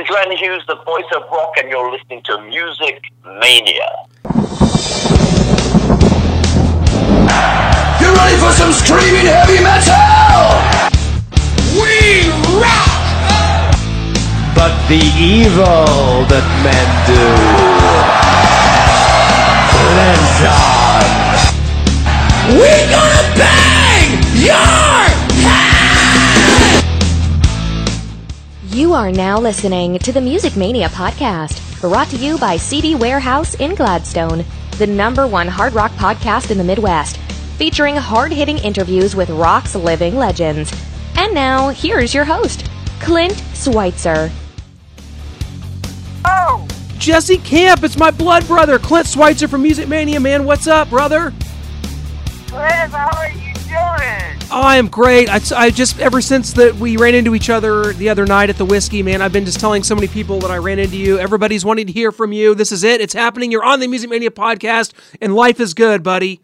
is Glenn Hughes, the voice of rock, and you're listening to Music Mania. You ready for some screaming heavy metal? We rock! But the evil that men do lives on. We're gonna bang your You are now listening to the Music Mania podcast, brought to you by CD Warehouse in Gladstone, the number one hard rock podcast in the Midwest, featuring hard hitting interviews with rock's living legends. And now, here's your host, Clint Schweitzer. Oh! Jesse Camp, it's my blood brother, Clint Schweitzer from Music Mania, man. What's up, brother? Cliff, how are you doing? Oh, I am great. I, I just, ever since that we ran into each other the other night at the whiskey, man, I've been just telling so many people that I ran into you. Everybody's wanting to hear from you. This is it. It's happening. You're on the Music Mania podcast, and life is good, buddy.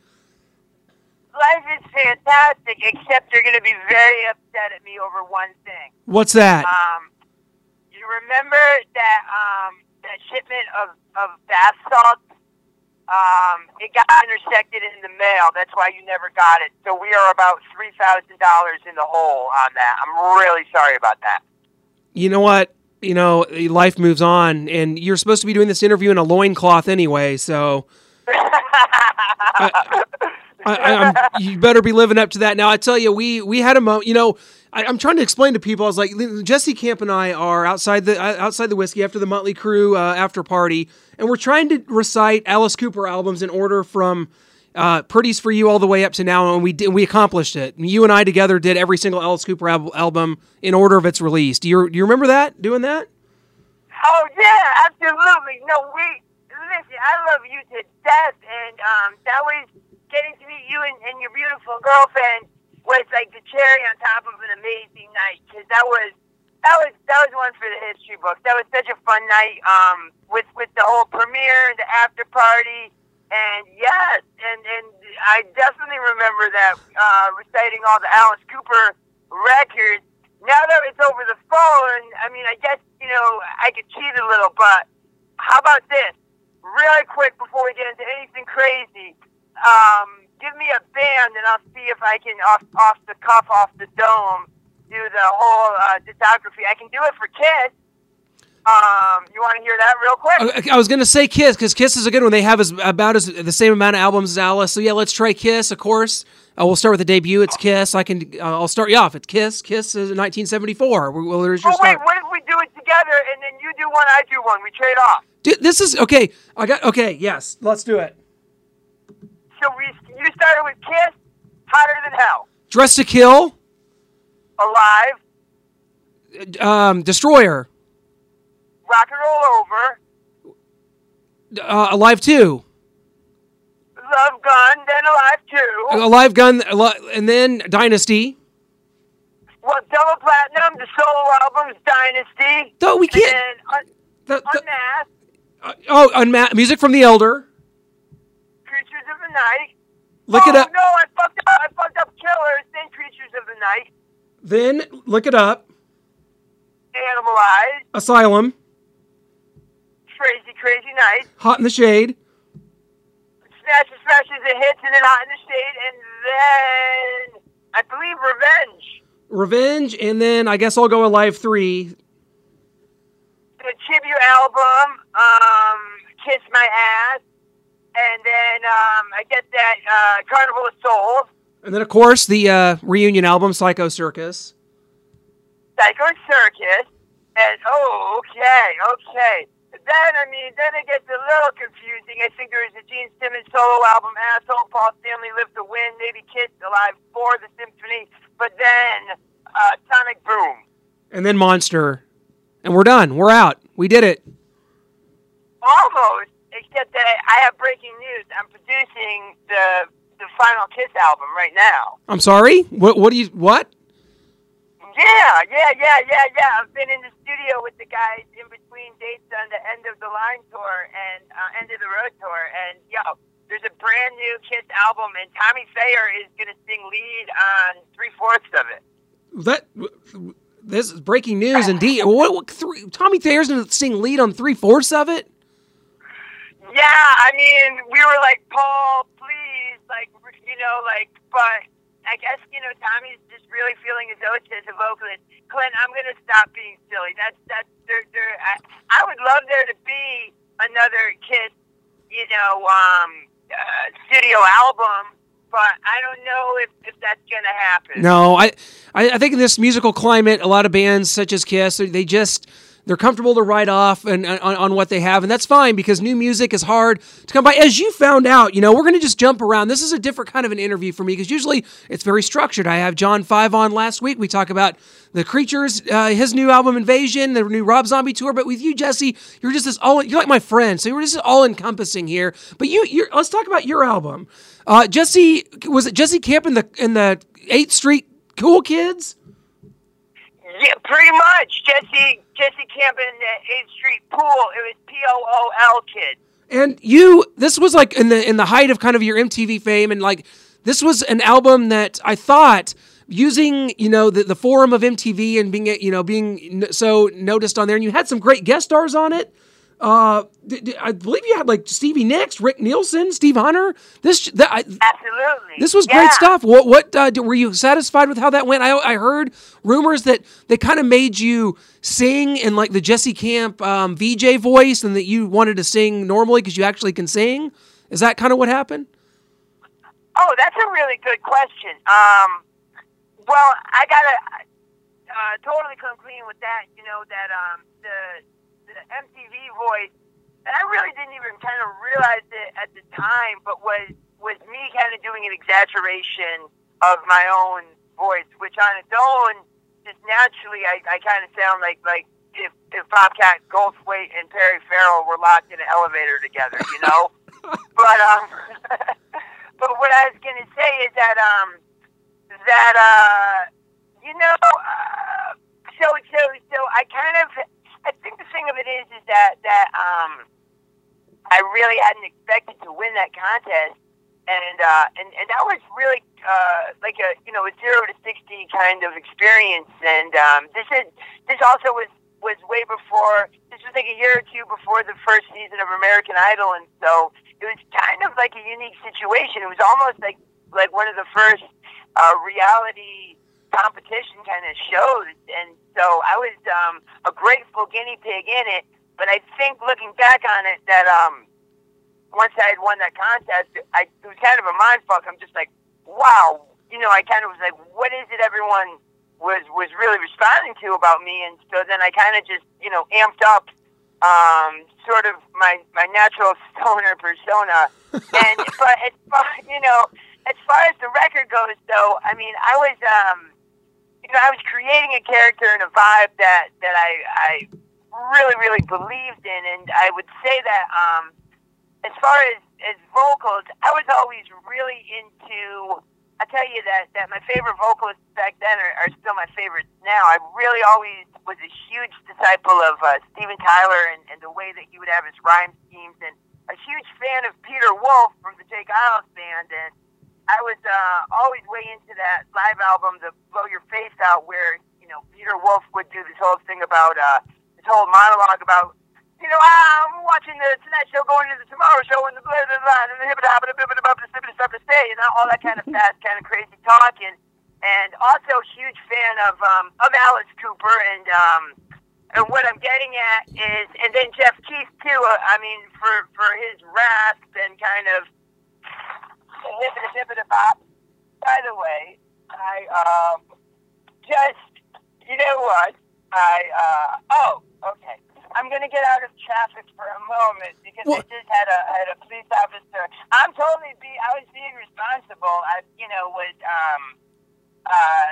Life is fantastic, except you're going to be very upset at me over one thing. What's that? Um, you remember that um, that shipment of, of bath salts? Um, it got intersected in the mail. That's why you never got it. So we are about three thousand dollars in the hole on that. I'm really sorry about that. you know what? You know, life moves on, and you're supposed to be doing this interview in a loincloth anyway, so. I, I, I'm, you better be living up to that. Now, I tell you, we we had a moment. You know, I, I'm trying to explain to people. I was like, Jesse Camp and I are outside the uh, outside the whiskey after the Motley Crue uh, after party, and we're trying to recite Alice Cooper albums in order from uh, "Pretties for You" all the way up to now, and we did, we accomplished it. You and I together did every single Alice Cooper al- album in order of its release. Do you do you remember that? Doing that? Oh yeah, absolutely. No, we listen. I love you to death, and um, that was getting to meet you and, and your beautiful girlfriend was like the cherry on top of an amazing night because that was that was that was one for the history books. That was such a fun night um, with with the whole premiere, the after party, and yes, and and I definitely remember that uh, reciting all the Alice Cooper records. Now that it's over the phone, I mean, I guess you know I could cheat a little, but how about this? Really quick before we get into anything crazy, um, give me a band and I'll see if I can off off the cuff, off the dome, do the whole uh, discography. I can do it for Kiss. Um, you want to hear that real quick? I was gonna say Kiss because Kiss is a good one. They have as, about as the same amount of albums as Alice. So yeah, let's try Kiss. Of course, uh, we'll start with the debut. It's Kiss. I can. Uh, I'll start you off. It's Kiss. Kiss is 1974. Well, well, there's your Oh wait, start. what if we do it together and then you do one, I do one? We trade off. Dude, this is okay. I got okay. Yes, let's do it. So we you started with Kiss, hotter than hell, Dress to Kill, alive, um, Destroyer, rock and roll over, uh, Alive Two, love gun, then alive too. Alive Gun, and then Dynasty. Well, double platinum, the solo albums, Dynasty. No, we can't. then un- The- the- Unmasked, uh, oh, unma- music from the Elder. Creatures of the Night. Look oh, it up. no, I fucked up. I fucked up Killers, then Creatures of the Night, Then look it up. Animalized, Asylum, Crazy Crazy Night, Hot in the Shade. Smashes, Smashes, and Hits, and then Hot in the Shade, and then I believe Revenge. Revenge, and then I guess I'll go Alive Three. The tribute album, um, Kiss My Ass, and then um, I get that uh, Carnival of Souls, And then, of course, the uh, reunion album, Psycho Circus. Psycho Circus, and oh, okay, okay. Then, I mean, then it gets a little confusing. I think there is a Gene Simmons solo album, Asshole, Paul Stanley, Live to Win, maybe Kiss, Alive 4, The Symphony, but then uh, Sonic Boom. And then Monster. And we're done. We're out. We did it. Almost, except that I have breaking news. I'm producing the the final Kiss album right now. I'm sorry? What, what do you. What? Yeah, yeah, yeah, yeah, yeah. I've been in the studio with the guys in between dates on the end of the line tour and uh, end of the road tour, and yo, there's a brand new Kiss album, and Tommy Thayer is gonna sing lead on three fourths of it. That. this is breaking news indeed. What, what three, Tommy Thayer's going to sing lead on three fourths of it? Yeah, I mean, we were like, Paul, please, like, you know, like, but I guess, you know, Tommy's just really feeling his oats a vocalist. Clint, I'm to stop being silly. That's, that's, there, there, I, I would love there to be another Kiss, you know, um, uh, studio album, but I don't know if, if that's going to happen. No, I, I I think in this musical climate, a lot of bands such as Kiss, they just they're comfortable to write off and on, on what they have, and that's fine because new music is hard to come by. As you found out, you know, we're going to just jump around. This is a different kind of an interview for me because usually it's very structured. I have John Five on last week. We talk about the Creatures, uh, his new album Invasion, the new Rob Zombie tour. But with you, Jesse, you're just this all. You're like my friend, so you're just all encompassing here. But you, let's talk about your album. Uh, Jesse, was it Jesse Camp in the in the Eighth Street Cool Kids? Yeah, pretty much. Jesse Jesse Camp in the Eighth Street Pool. It was P O O L kid. And you, this was like in the in the height of kind of your MTV fame, and like this was an album that I thought using you know the, the forum of MTV and being you know being so noticed on there, and you had some great guest stars on it. Uh, I believe you had like Stevie Nicks, Rick Nielsen, Steve Hunter. This that, I, Absolutely. this was Yeah. great stuff. What what uh, were you satisfied with how that went? I I heard rumors that they kind of made you sing in like the Jesse Camp um, VJ voice, and that you wanted to sing normally because you actually can sing. Is that kind of what happened? Oh, that's a really good question. Um, well, I gotta uh, totally come clean with that. You know that um, the MTV voice, and I really didn't even kind of realize it at the time, but was was me kind of doing an exaggeration of my own voice, which on its own, just naturally, I, I kind of sound like like if if Bobcat Goldthwait and Perry Farrell were locked in an elevator together, you know. but um, but what I was gonna say is that um, that uh, you know, uh, so so so I kind of I think the thing of it is is that that um, I really hadn't expected to win that contest, and uh, and and that was really uh, like a you know a zero to sixty kind of experience, and um, this is this also was was way before this was like a year or two before the first season of American Idol, and so it was kind of like a unique situation. It was almost like like one of the first uh, reality competition kind of shows, and so I was um, a grateful guinea pig in it. But I think looking back on it, that um, once I had won that contest, I, it was kind of a mind fuck. I'm just like, wow, you know, I kind of was like, what is it everyone was was really responding to about me? And so then I kind of just, you know, amped up um, sort of my my natural stoner persona. And but as far you know, as far as the record goes, though, I mean, I was um, you know, I was creating a character and a vibe that that I I really really believed in, and I would say that um, as far as as vocals, I was always really into. I tell you that that my favorite vocalists back then are, are still my favorites now. I really always was a huge disciple of uh, Steven Tyler and, and the way that he would have his rhyme schemes, and a huge fan of Peter Wolf from the J. Geils band. And I was uh, always way into that live album, the Blow Your Face Out, where you know Peter Wolf would do this whole thing about uh, this whole monologue about you know, I'm watching the Tonight Show, going to the Tomorrow Show, and the blah blah blah, and the hip hop, and the blah blah blah, the sippity stuff to stay, you know, all that kind of fast, kind of crazy talk, and and also huge fan of um of Alice Cooper, and um and what I'm getting at is, and then Jeff Keith too. Uh, I mean, for for his rasp and kind of hippity hippity bop. By the way, I um just you know what I uh oh okay. I'm gonna get out of traffic for a moment because I just had a had a police officer. I'm totally be I was being responsible. I you know was um uh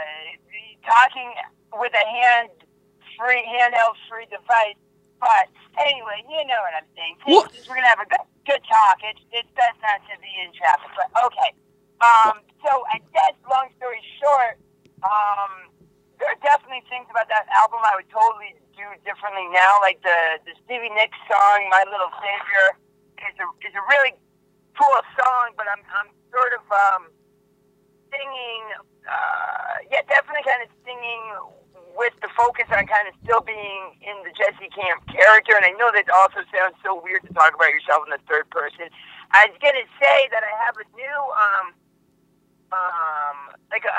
talking with a hand free handheld free device. But anyway, you know what I'm saying. What? We're gonna have a good good talk. It's it's best not to be in traffic. But okay. Um. So I guess long story short, um, there are definitely things about that album I would totally do differently now. Like the the Stevie Nicks song, "My Little Savior," is a is a really cool song. But I'm I'm sort of um singing. Uh, yeah, definitely kind of singing with the focus on kind of still being in the Jesse Camp character, and I know that also sounds so weird to talk about yourself in the third person. I was gonna say that I have a new, um, um,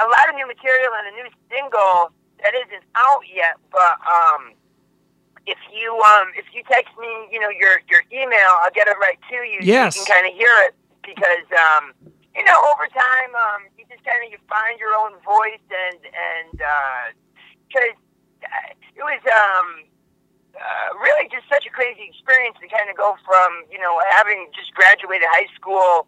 a, lot of new material and a new single that isn't out yet, but um, if you um, if you text me, you know your your email, I'll get it right to you. Yes. so you can kind of hear it because um, you know over time um, you just kind of you find your own voice and and because uh, it was um uh, really just such a crazy experience to kind of go from you know having just graduated high school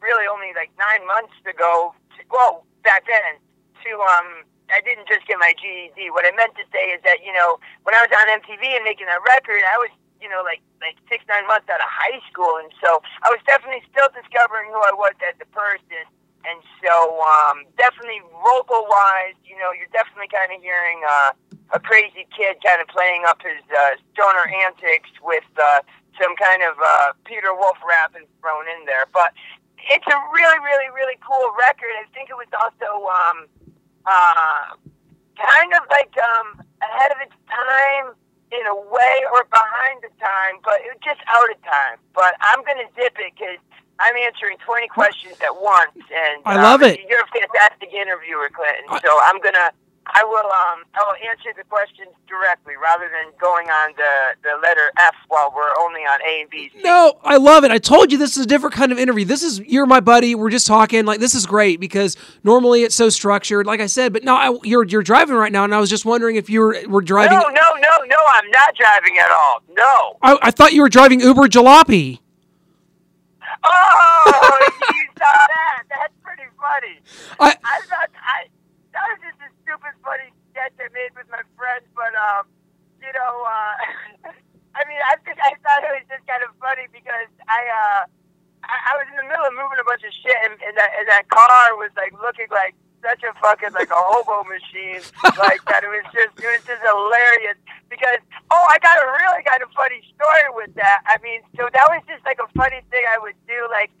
really only like nine months ago to, well back then to um I didn't just get my GED. What I meant to say is that you know when I was on MTV and making that record, I was you know like like six nine months out of high school, and so I was definitely still discovering who I was as a person. And so um, definitely vocal wise, you know, you're definitely kind of hearing uh, a crazy kid kind of playing up his uh, stoner antics with uh, some kind of uh, Peter Wolf rapping thrown in there. But it's a really, really, really cool record. I think it was also um, uh, kind of like um, ahead of its time in a way or behind the time, but it was just out of time. But I'm going to dip it because I'm answering 20 questions at once. And I love um, it. You're a fantastic interviewer, Clinton. I- so I'm going to. I will um I will answer the questions directly rather than going on the, the letter F while we're only on A and B. No, I love it. I told you this is a different kind of interview. This is you're my buddy. We're just talking. Like this is great because normally it's so structured. Like I said, but no, I, you're you're driving right now, and I was just wondering if you were were driving. No, no, no, no, I'm not driving at all. No. I, I thought you were driving Uber Jalopy. Oh, you saw that? That's pretty funny. I I thought I that was just a stupid funny sketch I made with my friend, but um, you know, uh, I mean, I think I thought it was just kind of funny because I uh, I, I was in the middle of moving a bunch of shit, and, and that and that car was like looking like such a fucking like a hobo machine, like that. It was just it was just hilarious because oh, I got a really kind of funny story with that. I mean, so that was just like a funny thing I would do, like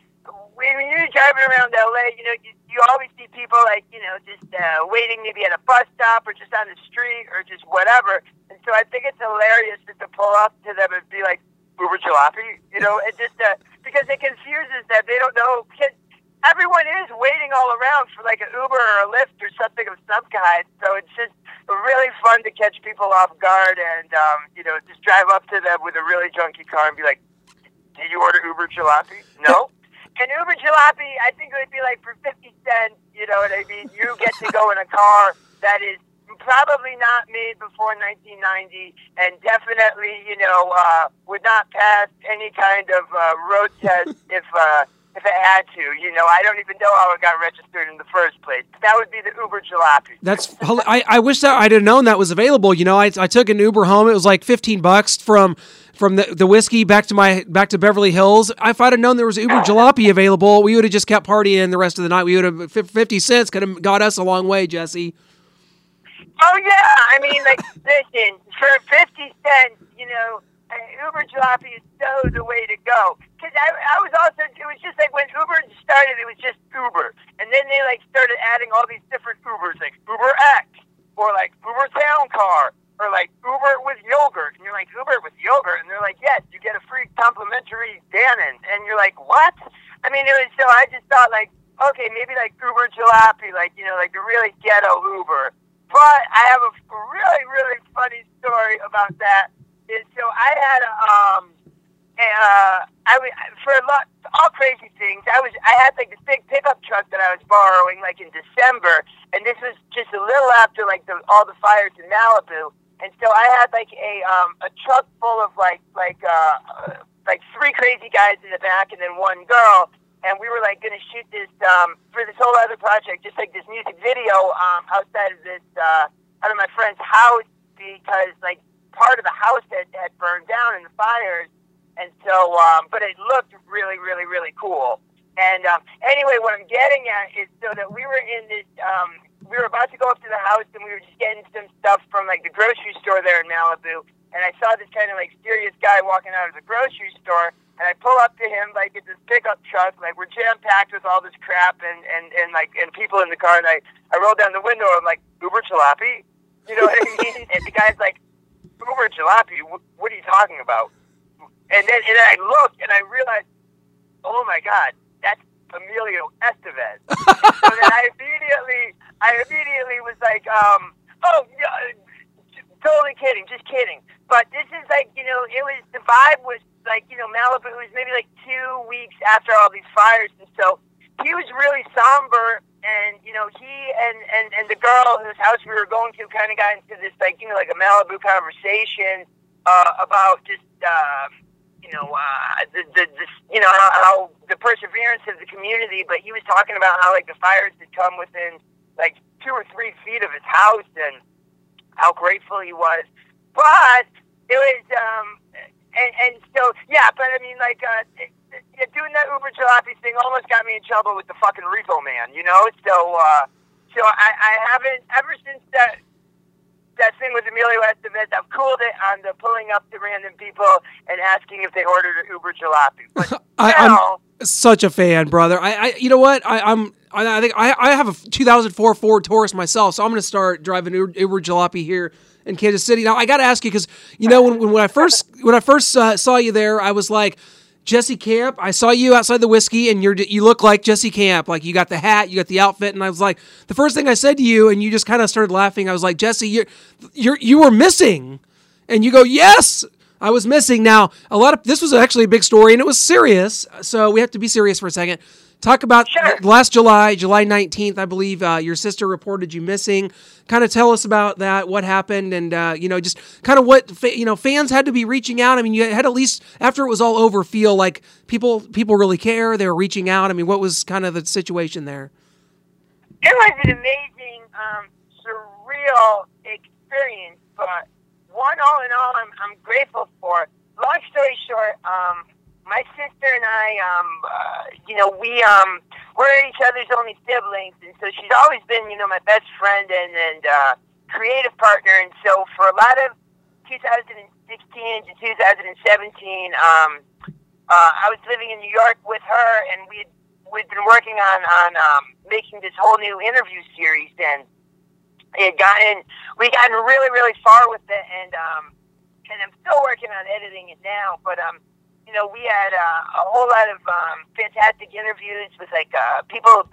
when you're driving around LA, you know, you, you always see people like, you know, just uh, waiting maybe at a bus stop or just on the street or just whatever. And so I think it's hilarious just to pull up to them and be like, Uber Jalopy, you know, and just uh, because it confuses them. They don't know. Kids, everyone is waiting all around for like an Uber or a Lyft or something of some kind. So it's just really fun to catch people off guard and, um, you know, just drive up to them with a really junky car and be like, did you order Uber Jalopy? No. And Uber Jalopy, I think it would be like for 50 cents, you know what I mean? You get to go in a car that is probably not made before 1990 and definitely, you know, uh, would not pass any kind of uh, road test if, uh, if it had to. You know, I don't even know how it got registered in the first place. That would be the Uber Jalopy. That's I, I wish that I'd have known that was available. You know, I, I took an Uber home. It was like fifteen bucks from from the, the whiskey back to my back to Beverly Hills. If I'd have known there was Uber Jalopy available, we would have just kept partying the rest of the night. We would have fifty cents could have got us a long way, Jesse. Oh yeah, I mean, like, listen, for fifty cents, you know, uh, Uber Jalopy is so the way to go. Because I, I was also, it was just like when Uber started, it was just Uber, and then they like started adding all these different Ubers, like Uber X, or like Uber Town Car, or like Uber with yogurt, and you're like Uber with yogurt, and they're like, yes, you get a free complimentary Dannon, and you're like, what? I mean, it was so. I just thought like, okay, maybe like Uber Jalopy, like you know, like the really ghetto Uber. But I have a really, really funny story about that. Is so I had a um, uh, I was for a lot, all crazy things. I was I had like this big pickup truck that I was borrowing like in December, and this was just a little after like the all the fires in Malibu. And so I had like a um a truck full of like like uh like three crazy guys in the back and then one girl and we were like gonna shoot this um for this whole other project, just like this music video um outside of this uh out of my friend's house because like part of the house had, had burned down in the fires and so um but it looked really, really, really cool. And um anyway what I'm getting at is so that we were in this um we were about to go up to the house and we were just getting some stuff from like the grocery store there in Malibu and I saw this kind of like serious guy walking out of the grocery store and I pull up to him like in this pickup truck, like we're jam packed with all this crap and, and, and like and people in the car and I, I roll down the window, I'm like, Uber Jalopy? You know what I mean? And the guy's like, Uber jalopy. wh- What are you talking about? And then and then I looked and I realized, oh my god, Emilio Estevez. so then I immediately, I immediately was like, um, oh, yeah, totally kidding, just kidding. But this is like, you know, it was the vibe was like, you know, Malibu was maybe like two weeks after all these fires, and so he was really somber. And you know, he and and and the girl whose house we were going to kind of got into this like, you know, like a Malibu conversation uh, about just. Uh, you know, uh, the, the, the, you know, how, the perseverance of the community, but he was talking about how, like, the fires had come within, like, two or three feet of his house and how grateful he was. But it was, um, and, and so, yeah, but I mean, like, uh, it, it, doing that Uber jalopy thing almost got me in trouble with the fucking repo man, you know? So, uh, so I, I haven't, ever since that, that thing with Emilio I've on the pulling up to random people and asking if they ordered an Uber jalopy. But I, I'm such a fan, brother. I, I you know what? I, I'm I, I think I, I have a 2004 Ford Taurus myself, so I'm going to start driving Uber, Uber Jalopy here in Kansas City. Now I got to ask you because you know when, when when I first when I first uh, saw you there, I was like. Jesse Camp, I saw you outside the whiskey, and you're you look like Jesse Camp. Like you got the hat, you got the outfit, and I was like, the first thing I said to you, and you just kind of started laughing. I was like, Jesse, you're you're you were missing, and you go, yes, I was missing. Now, a lot of this was actually a big story and it was serious. So we have to be serious for a second. Talk about Sure. last July, July 19th, I believe, uh, your sister reported you missing. Kind of tell us about that, what happened, and, uh, you know, just kind of what, fa- you know, fans had to be reaching out. I mean, you had at least, after it was all over, feel like people people really care. They were reaching out. I mean, what was kind of the situation there? it was an amazing, um, surreal experience. But one, all in all, I'm, I'm grateful for. Long story short, um, my sister and I, um, uh, you know, we um, we're each other's only siblings, and so she's always been, you know, my best friend and and uh, creative partner. And so for a lot of 2016 to 2017, um, uh, I was living in New York with her, and we'd we'd been working on on um, making this whole new interview series, and it had gotten we gotten really really far with it, and um, and I'm still working on editing it now. But um, you know, we had uh, a whole lot of um, fantastic interviews with like uh, people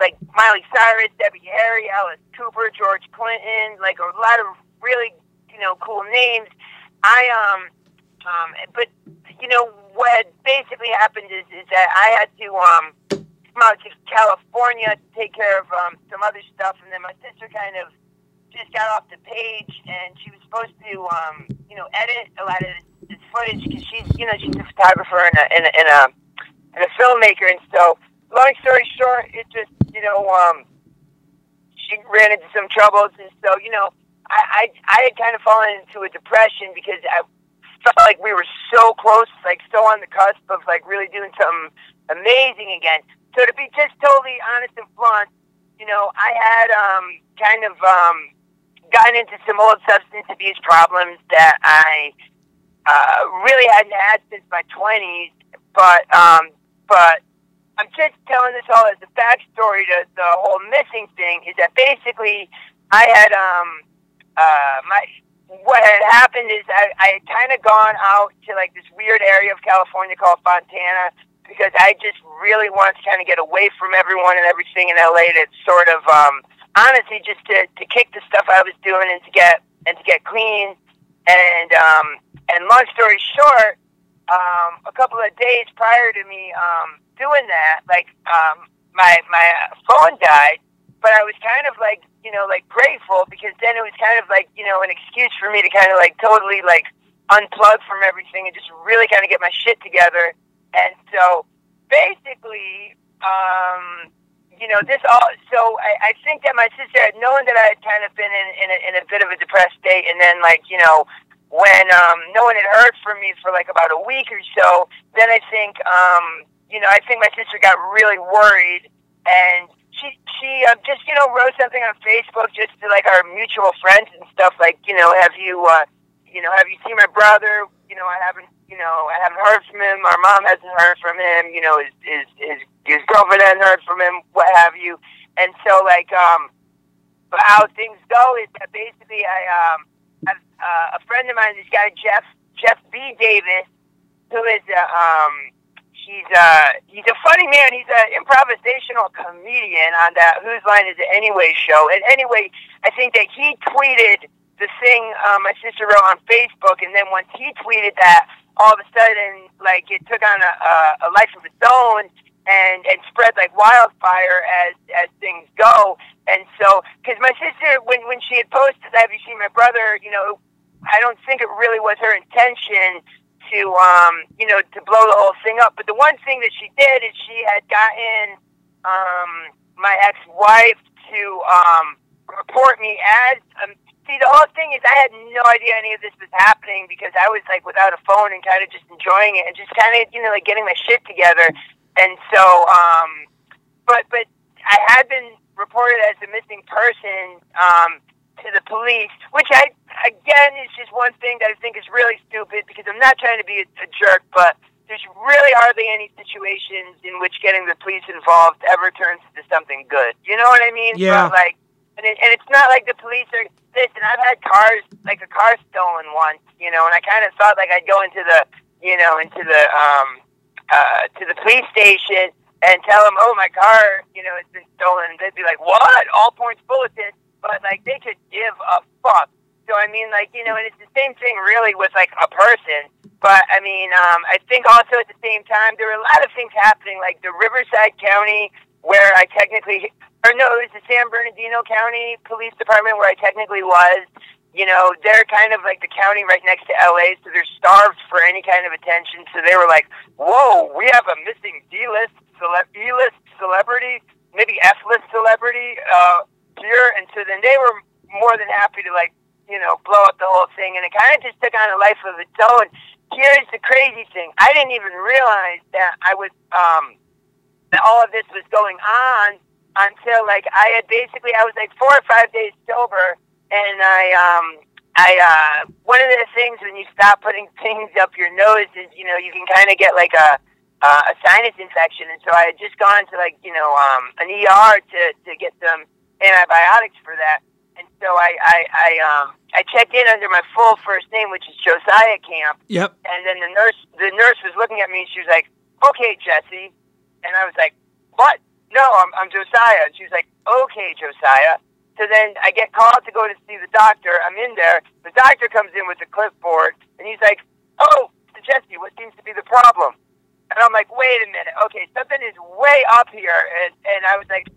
like Miley Cyrus, Debbie Harry, Alice Cooper, George Clinton, like a lot of really you know cool names. I um um, but you know what basically happened is is that I had to um come out to California to take care of um, some other stuff, and then my sister kind of just got off the page, and she was supposed to um you know edit a lot of this, footage because she's you know she's a photographer and a and a, and a and a filmmaker, and so long story short, it just you know um she ran into some troubles, and so you know I I, I had kind of fallen into a depression because I felt like we were so close, like so on the cusp of like really doing something amazing again. So to be just totally honest and blunt, you know, I had um kind of um gotten into some old substance abuse problems that I uh really hadn't had since my twenties. But um but I'm just telling this all as a backstory to the whole missing thing is that basically I had um uh my what had happened is I, I had kind of gone out to like this weird area of California called Fontana because I just really wanted to kind of get away from everyone and everything in LA to sort of um honestly just to, to kick the stuff I was doing and to get and to get clean and um and long story short um a couple of days prior to me um doing that like um my my phone died but I was kind of like, you know, like grateful because then it was kind of like, you know, an excuse for me to kind of like totally like unplug from everything and just really kind of get my shit together. And so basically, um, you know, this all, so I, I think that my sister had known that I had kind of been in, in, a, in a bit of a depressed state. And then like, you know, when, um, no one had heard from me for like about a week or so, then I think, um, you know, I think my sister got really worried and she she uh, just you know wrote something on Facebook just to like our mutual friends and stuff like you know have you uh, you know have you seen my brother you know I haven't you know I haven't heard from him our mom hasn't heard from him you know his his his, his girlfriend hasn't heard from him what have you and so like um but how things go is that basically I um uh, a friend of mine, this guy Jeff Jeff B Davis, who is uh, um he's uh he's a funny man. He's an improvisational comedian on that Whose Line Is It Anyway show. And anyway, I think that he tweeted the thing um, my sister wrote on Facebook, and then once he tweeted that, all of a sudden, like it took on a, a, a life of its own and and spread like wildfire as as things go. And so, because my sister, when when she had posted, "Have you seen my brother?" You know, I don't think it really was her intention to um you know to blow the whole thing up. But the one thing that she did is she had gotten um my ex-wife to um report me as um, see, the whole thing is I had no idea any of this was happening because I was like without a phone and kind of just enjoying it and just kind of you know like getting my shit together. And so, um, but but I had been reported as a missing person um, to the police, which I again is just one thing that I think is really stupid because I'm not trying to be a, a jerk, but there's really hardly any situations in which getting the police involved ever turns into something good. You know what I mean? Yeah. But, like, and, it, and it's not like the police are. Listen, I've had cars like a car stolen once, you know, and I kind of thought like I'd go into the, you know, into the um, uh, to the police station and tell them, oh, my car, you know, it's been stolen. They'd be like, what? All points bulletin. But like they could give a fuck. So I mean, like you know, and it's the same thing really with like a person. But I mean, um, I think also at the same time there were a lot of things happening, like the Riverside County, where I technically, or no, it was the San Bernardino County Police Department where I technically was. You know, they're kind of like the county right next to LA, so they're starved for any kind of attention. So they were like, "Whoa, we have a missing D-list, cele- E-list celebrity, maybe F-list celebrity uh, here," and so then they were more than happy to like you know, blow up the whole thing, and it kind of just took on a life of its own. Here's the crazy thing: I didn't even realize that I was um, that all of this was going on until like I had basically I was like four or five days sober, and I um, I uh, one of the things when you stop putting things up your nose is you know you can kind of get like a uh, a sinus infection, and so I had just gone to like you know um, an ER to to get some antibiotics for that. And so I, I, I, um, I checked in under my full first name, which is Josiah Camp. Yep. And then the nurse, the nurse was looking at me. and She was like, "Okay, Jesse," and I was like, "What? No, I'm, I'm Josiah." And she was like, "Okay, Josiah." So then I get called to go to see the doctor. I'm in there. The doctor comes in with a clipboard, and he's like, "Oh, Jesse, what seems to be the problem?" And I'm like, "Wait a minute. Okay, something is way up here." And and I was like,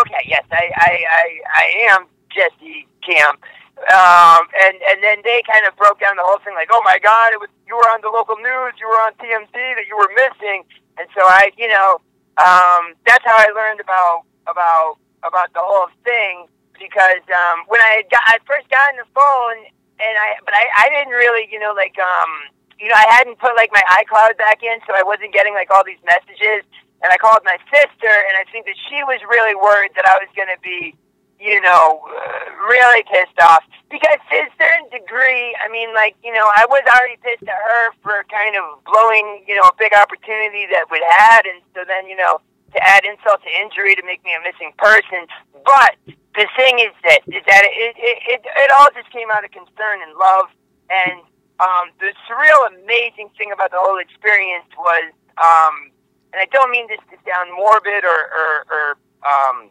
"Okay, yes, I I I, I am." Jesse Camp. Um, and and then they kind of broke down the whole thing, like, oh my God, it was you were on the local news, you were on TMZ, that you were missing, and so I, you know, um, that's how I learned about about about the whole thing because um, when I got I first got on the phone and I but I I didn't really you know like um you know I hadn't put like my iCloud back in, so I wasn't getting like all these messages. And I called my sister, and I think that she was really worried that I was going to be you know, uh, really pissed off because to a certain degree, I mean, like, you know, I was already pissed at her for kind of blowing, you know, a big opportunity that we'd had, and so then, you know, to add insult to injury to make me a missing person. But the thing is that is that it it it, it all just came out of concern and love, and um, the surreal, amazing thing about the whole experience was, um, and I don't mean this to sound morbid or or, or um,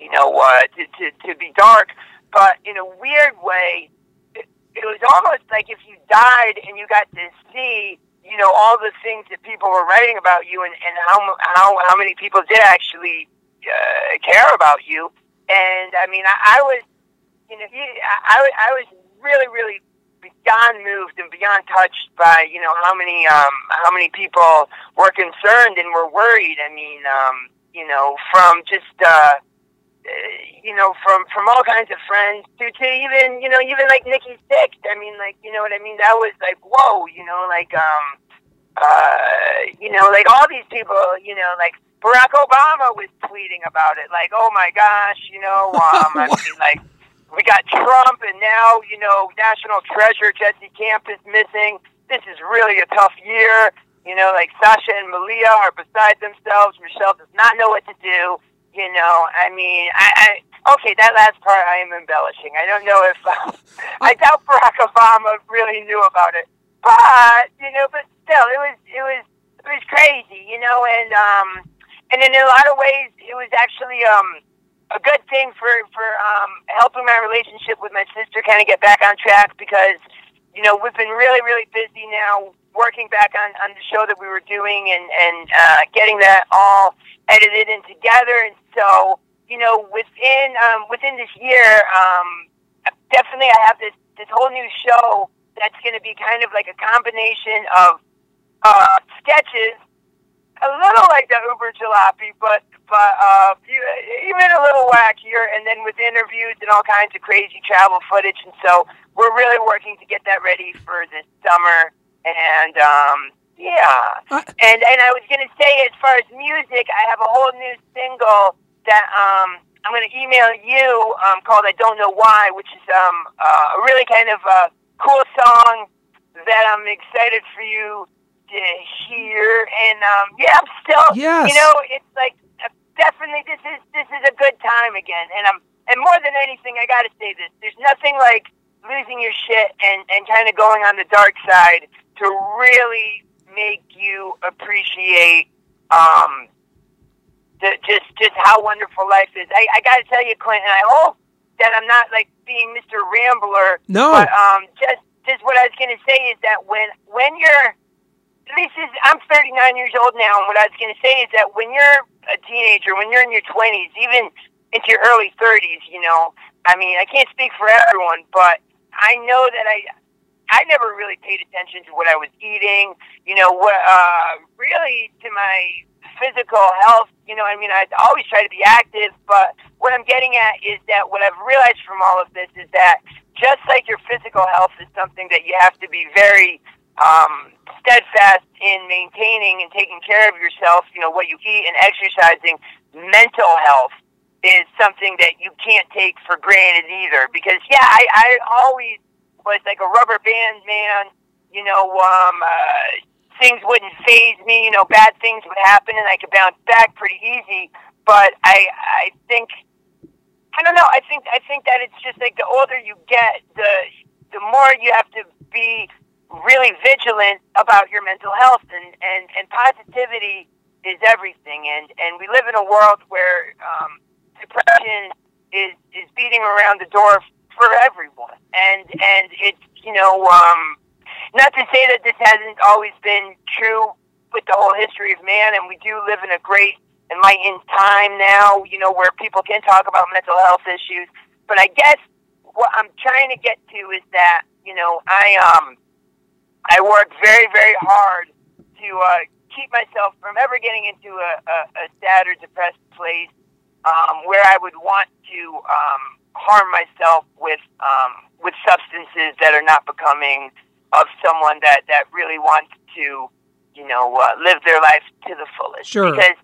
you know, uh, to, to, to be dark. But in a weird way, it, it was almost like if you died and you got to see, you know, all the things that people were writing about you and, and how, how, how many people did actually uh, care about you. And I mean, I, I was, you know, he, I, I was really, really beyond moved and beyond touched by, you know, how many, um, how many people were concerned and were worried. I mean, um, you know, from just, uh, you know, from from all kinds of friends to to even you know even like Nikki Sixx. I mean, like you know what I mean. That was like whoa, you know, like um, uh, you know, like all these people, you know, like Barack Obama was tweeting about it, like oh my gosh, you know, um, I mean, like we got Trump, and now you know, national treasure Jesse Camp is missing. This is really a tough year. You know, like Sasha and Malia are beside themselves. Michelle does not know what to do You know, I mean, I, I okay, that last part I am embellishing. I don't know if uh, I doubt Barack Obama really knew about it, but you know, but still, it was it was it was crazy, you know, and um, and in a lot of ways, it was actually um a good thing for for um helping my relationship with my sister kind of get back on track because you know we've been really really busy now working back on on the show that we were doing and and uh, getting that all edited and together and so you know within um within this year um definitely I have this this whole new show that's going to be kind of like a combination of uh, sketches, a little like the Uber Jalopy, but but uh, even a little wackier, and then with interviews and all kinds of crazy travel footage. And so we're really working to get that ready for this summer. And um, yeah, and and I was going to say, as far as music, I have a whole new single that um, I'm going to email you um, called "I Don't Know Why," which is um, uh, a really kind of uh, cool song that I'm excited for you to hear. And um, yeah, I'm still, Yes. you know, it's like uh, definitely this is this is a good time again. And I'm and more than anything, I got to say this: there's nothing like losing your shit and and kind of going on the dark side to really make you appreciate um the, just just how wonderful life is. I, I got to tell you, Clinton. I hope that I'm not like being Mr. Rambler. No. But um, just just what I was going to say is that when when you're this is I'm 39 years old now, and what I was going to say is that when you're a teenager, when you're in your 20s, even into your early 30s, you know, I mean, I can't speak for everyone, but I know that I I never really paid attention to what I was eating, you know, what uh, really to my physical health. You know, I mean, I always try to be active, but what I'm getting at is that what I've realized from all of this is that just like your physical health is something that you have to be very um, steadfast in maintaining and taking care of yourself, you know, what you eat and exercising, mental health is something that you can't take for granted either. Because, yeah, I, I always was like a rubber band man, you know, um, uh, things wouldn't phase me, you know, bad things would happen and I could bounce back pretty easy. But I, I think, I don't know, I think, I think that it's just like the older you get, the, the more you have to be really vigilant about your mental health and, and, and positivity is everything. And, and we live in a world where, um, depression is, is beating around the door for everyone. And, and it's, you know, um, not to say that this hasn't always been true with the whole history of man, and we do live in a great enlightened time now, you know, where people can talk about mental health issues. But I guess what I'm trying to get to is that, you know, I um I work very, very hard to uh, keep myself from ever getting into a, a, a sad or depressed place um, where I would want to um, harm myself with um, with substances that are not becoming of someone that, that really wants to, you know, uh, live their life to the fullest. Sure. Because,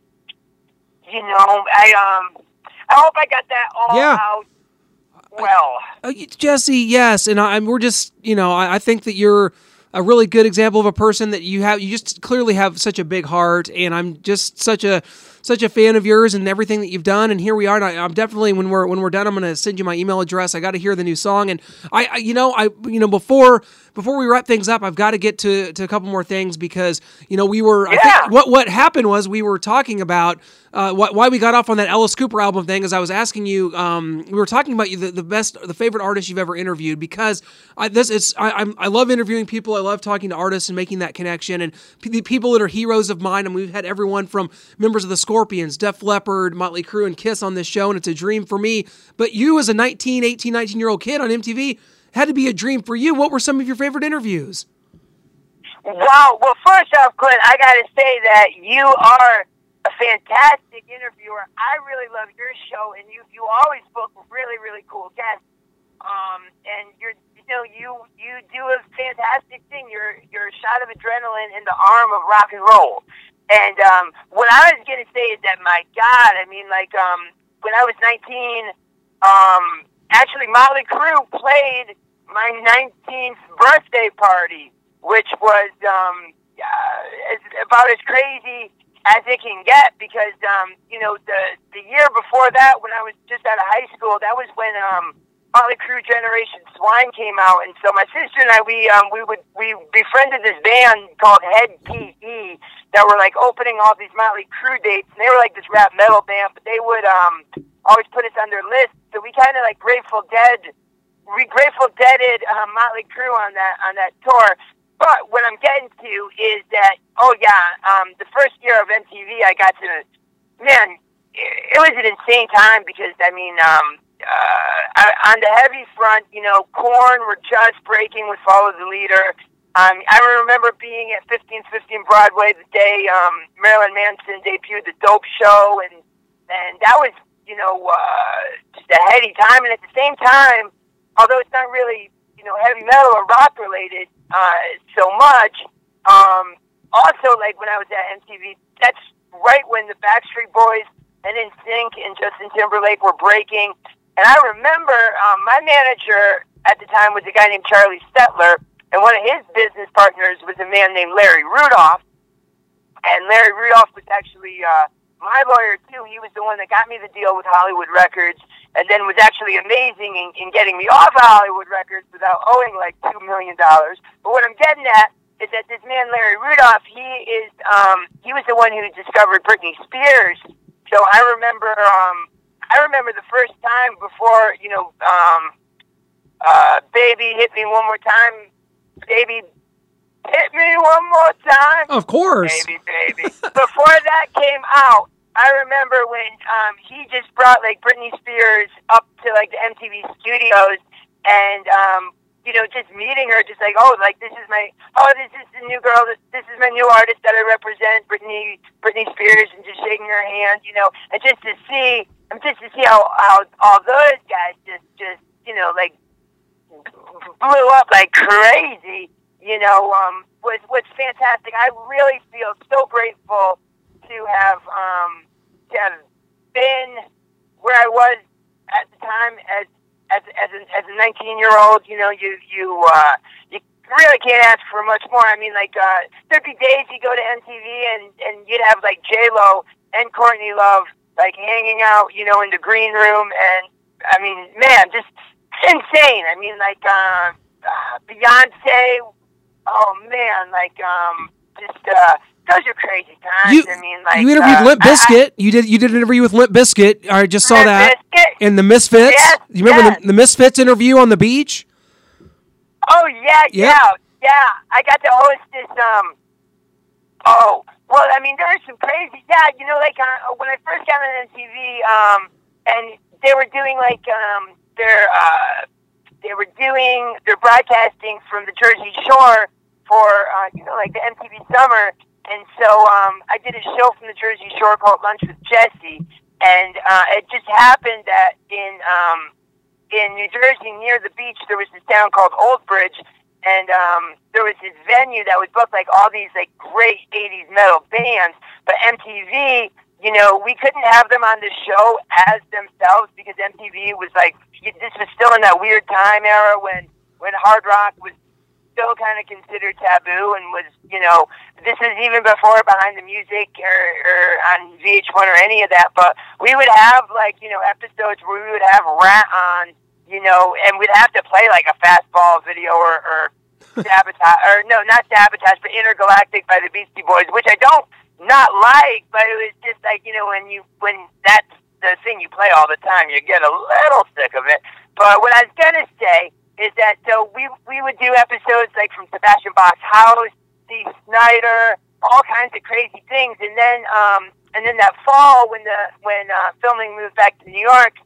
you know, I um, I hope I got that all Yeah. out well. Uh, Jesse, yes, and I, I'm- we're just, you know, I, I think that you're a really good example of a person that you have. You just clearly have such a big heart, and I'm just such a such a fan of yours and everything that you've done. And here we are. And I, I'm definitely when we're when we're done, I'm going to send you my email address. I got to hear the new song, and I, I, you know, I, you know, before before we wrap things up, I've got to get to to a couple more things because you know we were. I think what what happened was we were talking about uh, wh- why we got off on that Alice Cooper album thing. As I was asking you, um, we were talking about you the, the best, the favorite artist you've ever interviewed because I, this it's I, I'm I love interviewing people. I love talking to artists and making that connection and p- the people that are heroes of mine. And we've had everyone from members of the Scorpions, Def Leppard, Motley Crue, and Kiss on this show, and it's a dream for me. But you, as a 19, 18, 19 year old kid on MTV, had to be a dream for you. What were some of your favorite interviews? Wow. Well, first off, Clint, I got to say that you are a fantastic interviewer. I really love your show, and you you always book really really cool guests. Um, and you're you know you you do a fantastic thing. You're you're a shot of adrenaline in the arm of rock and roll. And um, what I was gonna say is that my God, I mean, like um, when I was 19, um, actually Motley Crue played my 19th birthday party, which was um, uh, about as crazy as it can get because um, you know the the year before that when I was just out of high school that was when um, Motley Crue Generation Swine came out. And so my sister and I we um, we would we befriended this band called Hed PE that were like opening all these Motley Crue dates. And they were like this rap metal band but they would um, always put us on their list. So we kind of like Grateful Dead Grateful Deaded um, Motley Crue on that on that tour but what I'm getting to is that, oh yeah, um, the first year of MTV, I got to, man, it was an insane time because I mean, um, uh, on the heavy front, you know, Korn were just breaking with Follow the Leader. Um, I remember being at 1515 Broadway the day um, Marilyn Manson debuted the Dope Show, and and that was, you know, uh, just a heady time. And at the same time, although it's not really you know, heavy metal or rock related uh, so much. Um, also, like when I was at MTV, that's right when the Backstreet Boys and NSYNC and Justin Timberlake were breaking. And I remember um, my manager at the time was a guy named Charlie Stettler, and one of his business partners was a man named Larry Rudolph. And Larry Rudolph was actually uh, my lawyer too. He was the one that got me the deal with Hollywood Records and then was actually amazing in, in getting me off of Hollywood Records without owing like two million dollars. But what I'm getting at is that this man Larry Rudolph, he is um, he was the one who discovered Britney Spears. So I remember um, I remember the first time before you know um, uh, baby hit me one more time, baby hit me one more time. Of course, baby, baby. before that came out, I remember when um, he just brought like Britney Spears up to like the MTV studios, and um, you know, just meeting her, just like, oh, like this is my, oh, this is the new girl, this, this is my new artist that I represent, Britney, Britney Spears, and just shaking her hand, you know, and just to see, and just to see how how all those guys just just you know like blew up like crazy, know, um, was was fantastic. I really feel so grateful to have um, to have been where I was at the time as as as a, as a 19 year old. You know, you you uh, you really can't ask for much more. I mean, like uh, there'd be days you go to MTV and and you'd have like J Lo and Courtney Love like hanging out, you know, in the green room, and I mean, man, just insane. I mean, like uh, uh, Beyonce. Oh man, like um, just uh, those are crazy times. You, I mean, like you interviewed uh, Limp I- Bizkit. you did you did an interview with Limp Bizkit. I just saw that. And the Misfits. Yes, you remember yes. the, the Misfits interview on the beach? Oh yeah, Yep. yeah, yeah. I got to host this. Um. Oh well, I mean, there's some crazy. Yeah, you know, like uh, when I first got on MTV, um, and they were doing like um, their uh, they were doing their broadcasting from the Jersey Shore for uh, you know like the MTV Summer, and so um, I did a show from the Jersey Shore called Lunch with Jesse, and uh, it just happened that in um, in New Jersey near the beach there was this town called Old Bridge, and um, there was this venue that would book like all these like great '80s metal bands, but MTV. You know, we couldn't have them on the show as themselves because MTV was like this was still in that weird time era when when hard rock was still kind of considered taboo and was, you know, this is even before Behind the Music or, or on VH1 or any of that. But we would have like, you know, episodes where we would have Ratt on, you know, and we'd have to play like a fastball video or, or sabotage or no, not sabotage, but Intergalactic by the Beastie Boys, which I don't not like, but it was just like you know when you when that's the thing you play all the time, you get a little sick of it. But what I was gonna say is that so we we would do episodes like from Sebastian Bach's house, Steve Snyder, all kinds of crazy things, and then um and then that fall when the when uh, filming moved back to New York,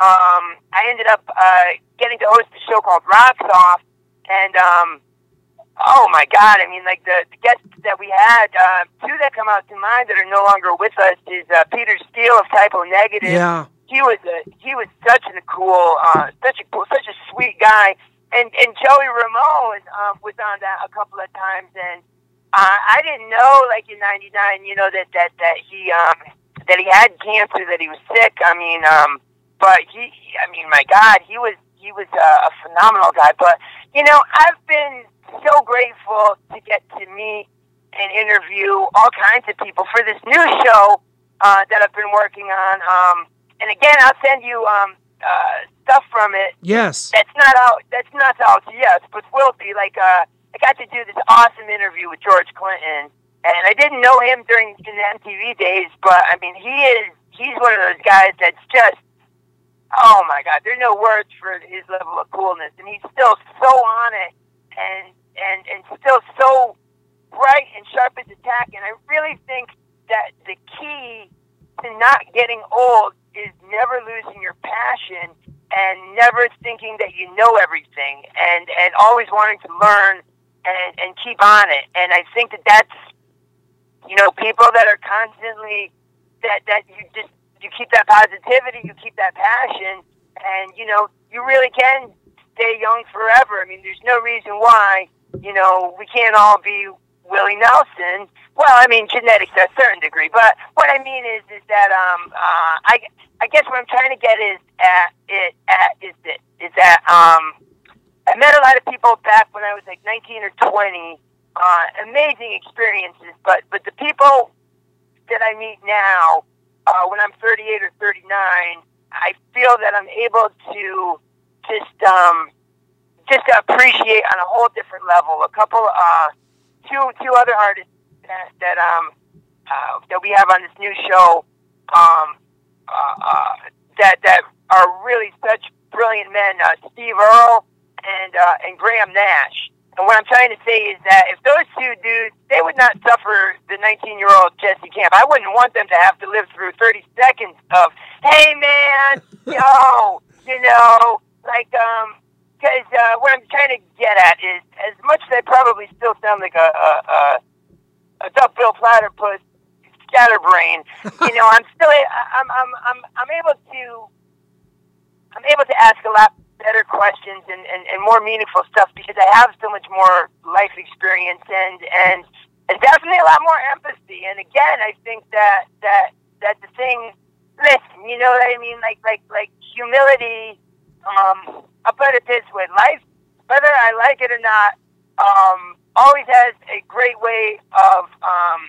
um I ended up uh, getting to host a show called Rocks Off, and um oh my god, I mean like the, the guests that we had, uh, two that come out to mind that are no longer with us is uh, Peter Steele of Type O Negative. Yeah. He was a he was such a cool, uh, such a such a sweet guy. And and Joey Ramone um, was on that a couple of times, and I didn't know like in '99, you know that that that he um, that he had cancer, that he was sick. I mean, um, but he, I mean, my God, he was he was a, a phenomenal guy. But you know, I've been so grateful to get to meet and interview all kinds of people for this new show uh, that I've been working on. Um, and again, I'll send you um, uh, stuff from it. Yes. That's not out. That's not out yet, but will be. Like uh, I got to do this awesome interview with George Clinton, and I didn't know him during the MTV days, but I mean, he is. He's one of those guys that's just. Oh my God! There's no words for his level of coolness, and he's still so on it, and and and still so bright and sharp as a tack. And I really think that the key to not getting old is never losing your passion and never thinking that you know everything and, and always wanting to learn and, and keep on it. And I think that that's, you know, people that are constantly, that, that you just, you keep that positivity, you keep that passion, and, you know, you really can stay young forever. I mean, there's no reason why, you know, we can't all be Willie Nelson. Well, I mean genetics to a certain degree, but what I mean is is that um uh I I guess what I'm trying to get is at it at is that is that um I met a lot of people back when I was like 19 or 20. Uh, amazing experiences, but but the people that I meet now, uh, when I'm 38 or 39, I feel that I'm able to just um, just appreciate on a whole different level. A couple, uh, two two other artists that that um uh, that we have on this new show um uh, uh, that that are really such brilliant men. Uh, Steve Earle and uh, and Graham Nash. And what I'm trying to say is that if those two dudes, they would not suffer the 19 year old Jesse Camp. I wouldn't want them to have to live through 30 seconds of, hey man, yo, you know, like, um, because uh, what I'm trying to get at is, as much as I probably still sound like a a, a, a duckbill platypus scatterbrain, you know, I'm still I'm I'm I'm I'm able to I'm able to ask a lot better questions and, and, and more meaningful stuff because I have so much more life experience and and and definitely a lot more empathy. And again, I think that that that the thing, listen, you know what I mean? Like like like humility. Um, I'll put it this way: life, whether I like it or not, um, always has a great way of um,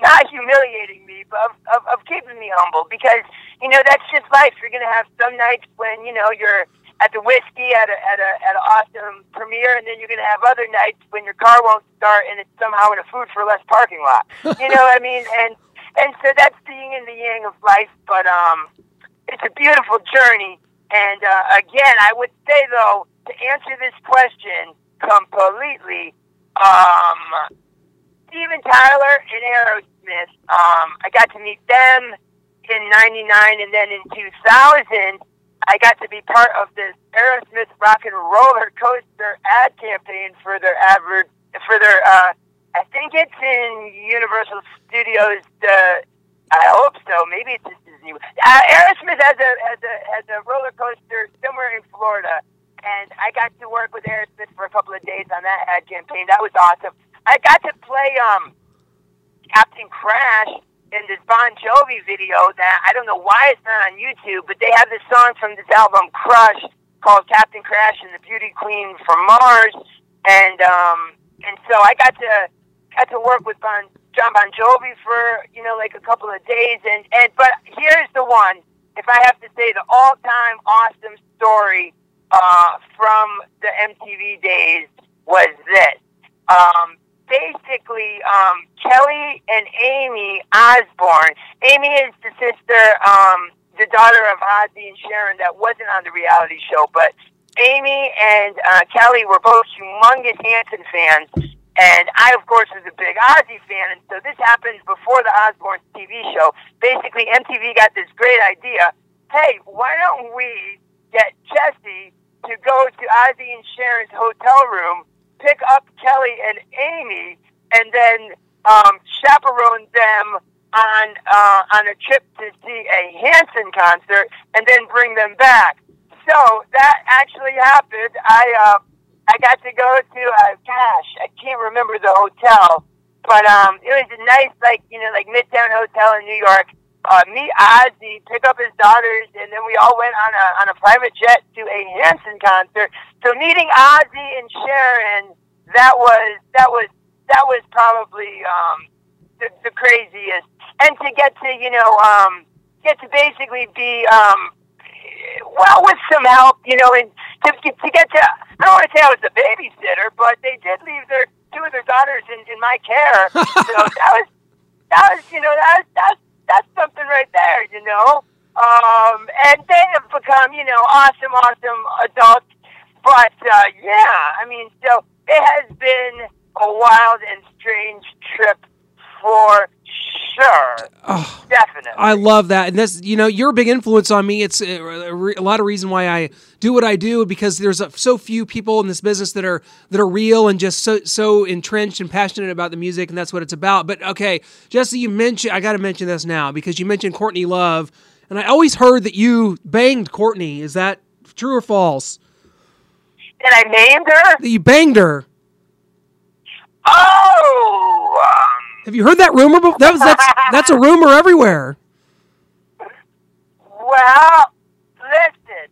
not humiliating me, but of, of, of keeping me humble because you know that's just life. You're gonna have some nights when you know you're at the Whisky at a at a at an awesome premiere, and then you're gonna have other nights when your car won't start and it's somehow in a Food 4 Less parking lot. You know what I mean? And and so that's the yin and the yang of life. But um, it's a beautiful journey. And uh, again, I would say though to answer this question completely, um, Steven Tyler and Aerosmith. Um, I got to meet them in '99, and then in 2000. I got to be part of this Aerosmith rock and roller coaster ad campaign for their advert for their uh I think it's in Universal Studios uh I hope so. Maybe it's Disney. Uh, Aerosmith has a has a has a roller coaster somewhere in Florida, and I got to work with Aerosmith for a couple of days on that ad campaign. That was awesome. I got to play um Captain Crash in this Bon Jovi video that I don't know why it's not on YouTube, but they have this song from this album Crush called Captain Crash and the Beauty Queen from Mars, and um, and so I got to got to work with Bon John Bon Jovi for you know like a couple of days, and and but here's the one. If I have to say the all-time awesome story uh, from the MTV days was this. Um, basically um, Kelly and Amy Osbourne. Amy is the sister, um, the daughter of Ozzy and Sharon that wasn't on the reality show, but Amy and uh, Kelly were both humongous Hanson fans. And I, of course, was a big Ozzy fan, and so this happened before the Osbourne TV show. Basically, MTV got this great idea. Hey, why don't we get Jesse to go to Ozzy and Sharon's hotel room pick up Kelly and Amy and then um, chaperone them on uh, on a trip to see a Hanson concert and then bring them back. So that actually happened. I uh, I got to go to uh, gosh, I can't remember the hotel, but um, it was a nice like you know like Midtown Hotel in New York. Uh, meet Ozzy, pick up his daughters, and then we all went on a on a private jet to a Hanson concert. So meeting Ozzy and Sharon, that was that was that was probably um, the, the craziest. And to get to you know um, get to basically be um, well with some help, you know, and to to get to I don't want to say I was the babysitter, but they did leave their two of their daughters in, in my care. so that was that was you know that that's that's something right there, you know. Um, and they have become you know awesome, awesome adults. But uh, yeah, I mean, so it has been a wild and strange trip for sure. Oh, Definitely. I love that, and that's you know you're a big influence on me. It's uh, a, a lot of reason why I do what I do because there's a, so few people in this business that are that are real and just so so entrenched and passionate about the music, and that's what it's about. But okay, Jesse, you mentioned I got to mention this now because you mentioned Courtney Love, and I always heard that you banged Courtney. Is that true or false? Did I named her? That you banged her. Oh, Have you heard that rumor? That was that's that's a rumor everywhere. well, listen.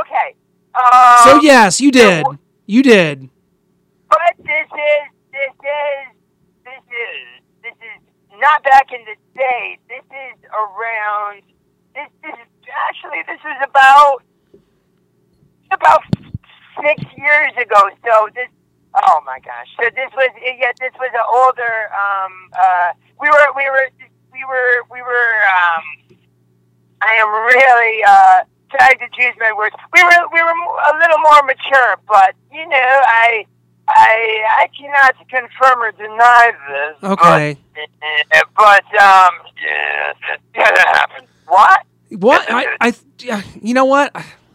Okay. Um, So yes, you did. You did. But this is this is this is this is not back in the day. This is around. This this is actually this was about about six years ago. So this. Oh my gosh! So this was yeah. This was an older. Um. Uh. We were. We were. We were. We were. Um. I am really uh trying to choose my words. We were. We were a little more mature, but you know, I. I I cannot confirm or deny this. Okay. But, but um, yeah, yeah, that happened. What? What I, I you know what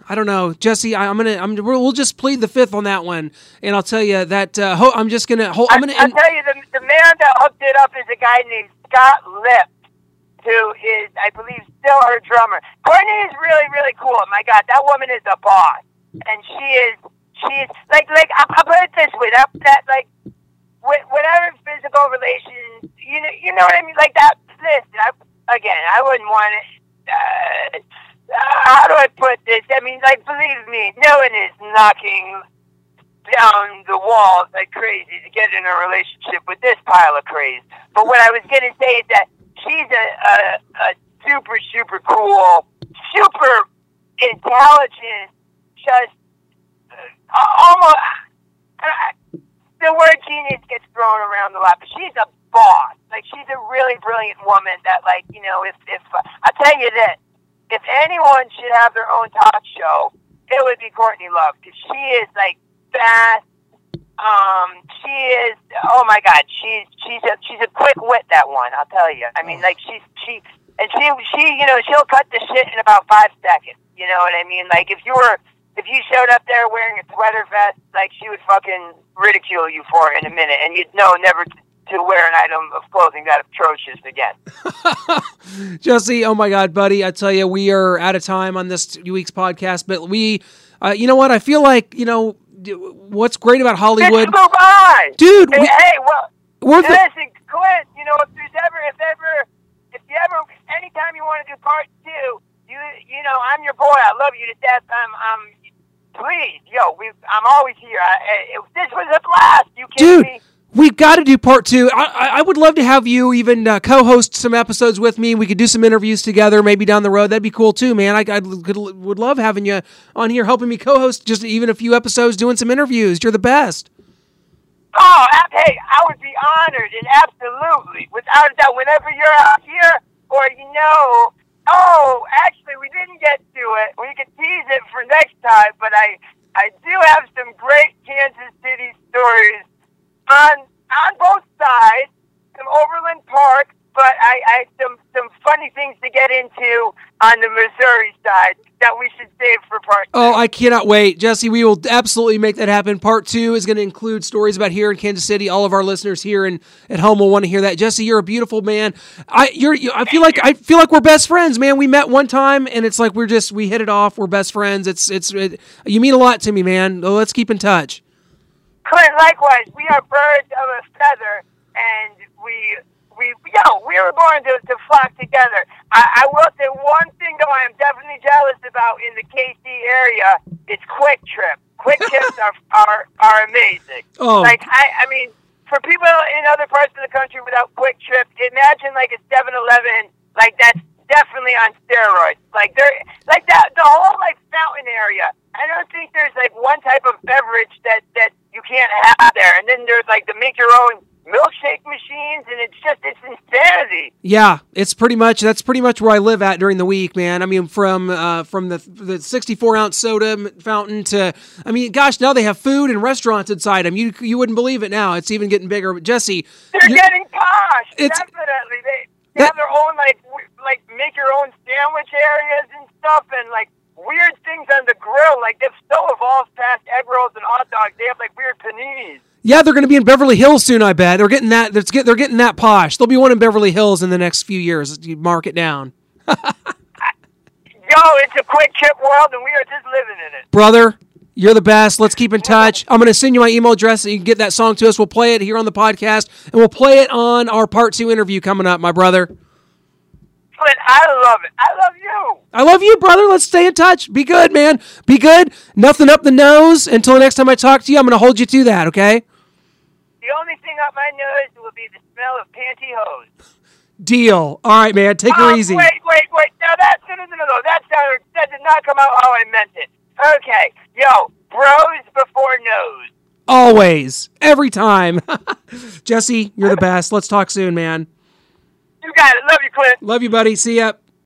I don't know Jesse I, I'm gonna I'm we'll just plead the fifth on that one and I'll tell you that uh, ho- I'm just gonna hold, I'm gonna I, will tell you, the, the man that hooked it up is a guy named Scott Lipps, who is, I believe, still her drummer. Courtney is really, really cool. My God, that woman is a boss, and she is, she is like, like I'll, I'll put it this way, that, that like, wh- whatever physical relations, you know, you know what I mean, like that. Listen, I, again, I wouldn't want it. Uh, how do I put this? I mean, like, believe me, no one is knocking down the walls like crazy to get in a relationship with this pile of craze. But what I was going to say is that she's a, a, a super, super cool, super intelligent, just uh, almost. Uh, the word genius gets thrown around a lot, but she's a boss. Like she's a really brilliant woman. That like you know, if if uh, I tell you this, if anyone should have their own talk show, it would be Courtney Love because she is like fast. Um, she is. Oh my God, she's she's a she's a quick wit. That one, I'll tell you. I mean, like she's she and she she you know she'll cut the shit in about five seconds. You know what I mean? Like if you were if you showed up there wearing a sweater vest, like she would fucking ridicule you for it in a minute, and you'd know never to, to wear an item of clothing that atrocious again. Jesse oh my God buddy I tell you we are out of time on this week's podcast but we uh, you know what I feel like you know what's great about Hollywood move on, Dude, Hey, we- hey well, we're the, Clint. You know, if there's ever, if ever, if you ever, anytime you want to do part two, you, you know, I'm your boy. I love you to death. I'm, I'm. Please, yo, we, I'm always here. I, this was a blast. You kidding dude me? We've got to do part two. I, I, would love to have you even uh, co-host some episodes with me. We could do some interviews together maybe down the road. That'd be cool too man. I, I could, would love having you on here helping me co-host just even a few episodes doing some interviews. You're the best. Oh, hey, I would be honored and absolutely, without a doubt, whenever you're out here or you know. Oh, actually, we didn't get to it. We could tease it for next time, but I, I do have some great Kansas City stories on on both sides. Some Overland Park, but I, I some some funny things to get into on the Missouri side that we should save for part. two. Oh, I cannot wait, Jesse. We will absolutely make that happen. Part two is going to include stories about here in Kansas City. All of our listeners here and at home will want to hear that. Jesse, you're a beautiful man. I you're you, I feel like I feel like we're best friends, man. We met one time, and it's like we're just we hit it off. We're best friends. It's it's it, you mean a lot to me, man. Let's keep in touch. Clint, likewise, we are birds of a feather, and we, we, yo, we were born to, to flock together. I, I will say one thing, though, I am definitely jealous about in the KC area is QuikTrip. Quick Trips are are are amazing. Oh. Like I, I mean, for people in other parts of the country without QuikTrips, imagine like a 7-Eleven, like that's definitely on steroids. Like they're like that the whole like fountain area. I don't think there's like one type of beverage that that can't have there. And then there's like the make your own milkshake machines, and it's just it's insanity. Yeah, it's pretty much that's pretty much where I live at during the week, man. I mean, from uh, from the the 64 ounce soda fountain to, I mean, gosh, now they have food and restaurants inside them. You you wouldn't believe it now. It's even getting bigger. But Jesse, They're you- getting posh. It's- definitely. They, they That- have their own like like make your own sandwich areas and stuff, and like weird things on the grill. Like they've so evolved past egg rolls and hot dogs. They have like weird paninis. yeah, they're going to be in Beverly Hills soon. I bet they're getting that. They're, they're getting that posh. There'll be one in Beverly Hills in the next few years. You mark it down, Yo, it's a QuikTrip world, and we are just living in it. brother. You're the best. Let's keep in touch. I'm going to send you my email address so you can get that song to us. We'll play it here on the podcast, and we'll play it on our part two interview coming up, my brother. I love it. I love you. I love you, brother. Let's stay in touch. Be good, man. Be good. Nothing up the nose. Until the next time I talk to you, I'm going to hold you to that, okay? The only thing up my nose will be the smell of pantyhose. Deal. All right, man. Take her Oh, easy. Wait, wait, wait. Now that no, no, no, no, no. That sounded, that did not come out how I meant it. Okay, yo, bros before nose. Always. Every time. Jesse, you're the best. Let's talk soon, man. You got it. Love you, Clint. Love you, buddy. See ya.